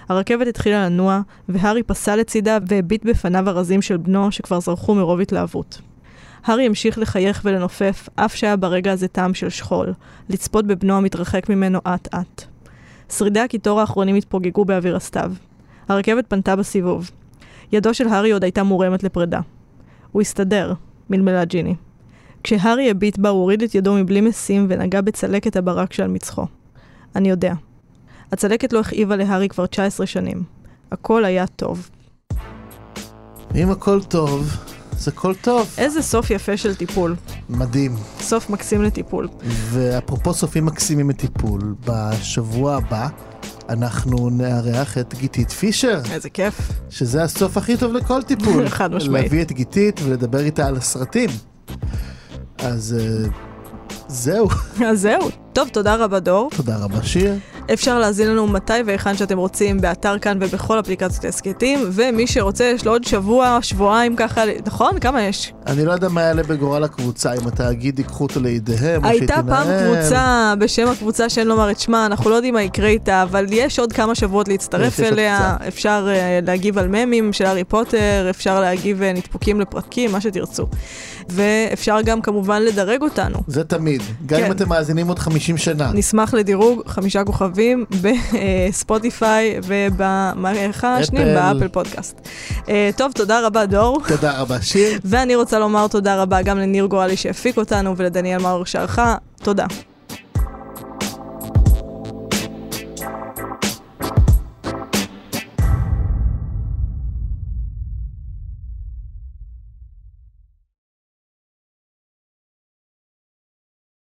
הרכבת התחילה לנוע, והארי פסע לצידה והביט בפניו הרזים של בנו, שכבר זרחו מרוב התלהבות. הארי המשיך לחייך ולנופף, אף שהיה ברגע הזה טעם של שכול, לצפות בבנו המתרחק ממנו אט-אט. שרידי הקיטור האחרונים התפוגגו באוויר הסתיו. הרכבת פנתה בסיבוב. ידו של הארי עוד הייתה מורמת לפרידה. הוא הסתדר, מלמלה ג'יני. כשהארי הביט בה, הוא הוריד את ידו מבלי משים ונגע בצלקת הברק שעל מצחו. אני יודע. הצלקת לא הכאיבה להארי כבר 19 שנים. הכל היה טוב. אם הכל טוב, אז הכל טוב. איזה סוף יפה של טיפול. מדהים. סוף מקסים לטיפול. ואפרופו סופים מקסימים מטיפול, בשבוע הבא אנחנו נארח את גיתית פישר, איזה כיף. שזה הסוף הכי טוב לכל טיפול. חד משמעית. להביא את גיתית ולדבר איתה על הסרטים. אז אה, זהו, אז זהו. טוב, תודה רבה דור. תודה רבה שיר. אפשר להזין לנו מתי והיכן שאתם רוצים, באתר כאן ובכל אפליקציות ההסכתים, ומי שרוצה, יש לו עוד שבוע, שבועיים ככה, נכון? כמה יש? אני לא יודע מה יעלה בגורל הקבוצה, אם התאגיד ייקחו אותו לידיהם, הייתה. פעם קבוצה בשם הקבוצה שאין לומר את שמה, אנחנו לא יודעים מה יקרה איתה, אבל יש עוד כמה שבועות להצטרף אליה. אפשר uh, להגיב על ממים של הארי פוטר, אפשר להגיב uh, נדפוקים לפרקים, מה שתרצו. ואפשר גם כמובן לדרג אותנו. זה תמיד, גם כן. אם אתם מאזינים עוד 50 שנה. נשמח לדירוג חמישה כוכבים בספוטיפיי ובמה השני? אפל. באפל פודקאסט. אה, טוב, תודה רבה דור. תודה רבה שיר. ואני רוצה לומר תודה רבה גם לניר גורלי שהפיק אותנו ולדניאל מאור שערכה. תודה.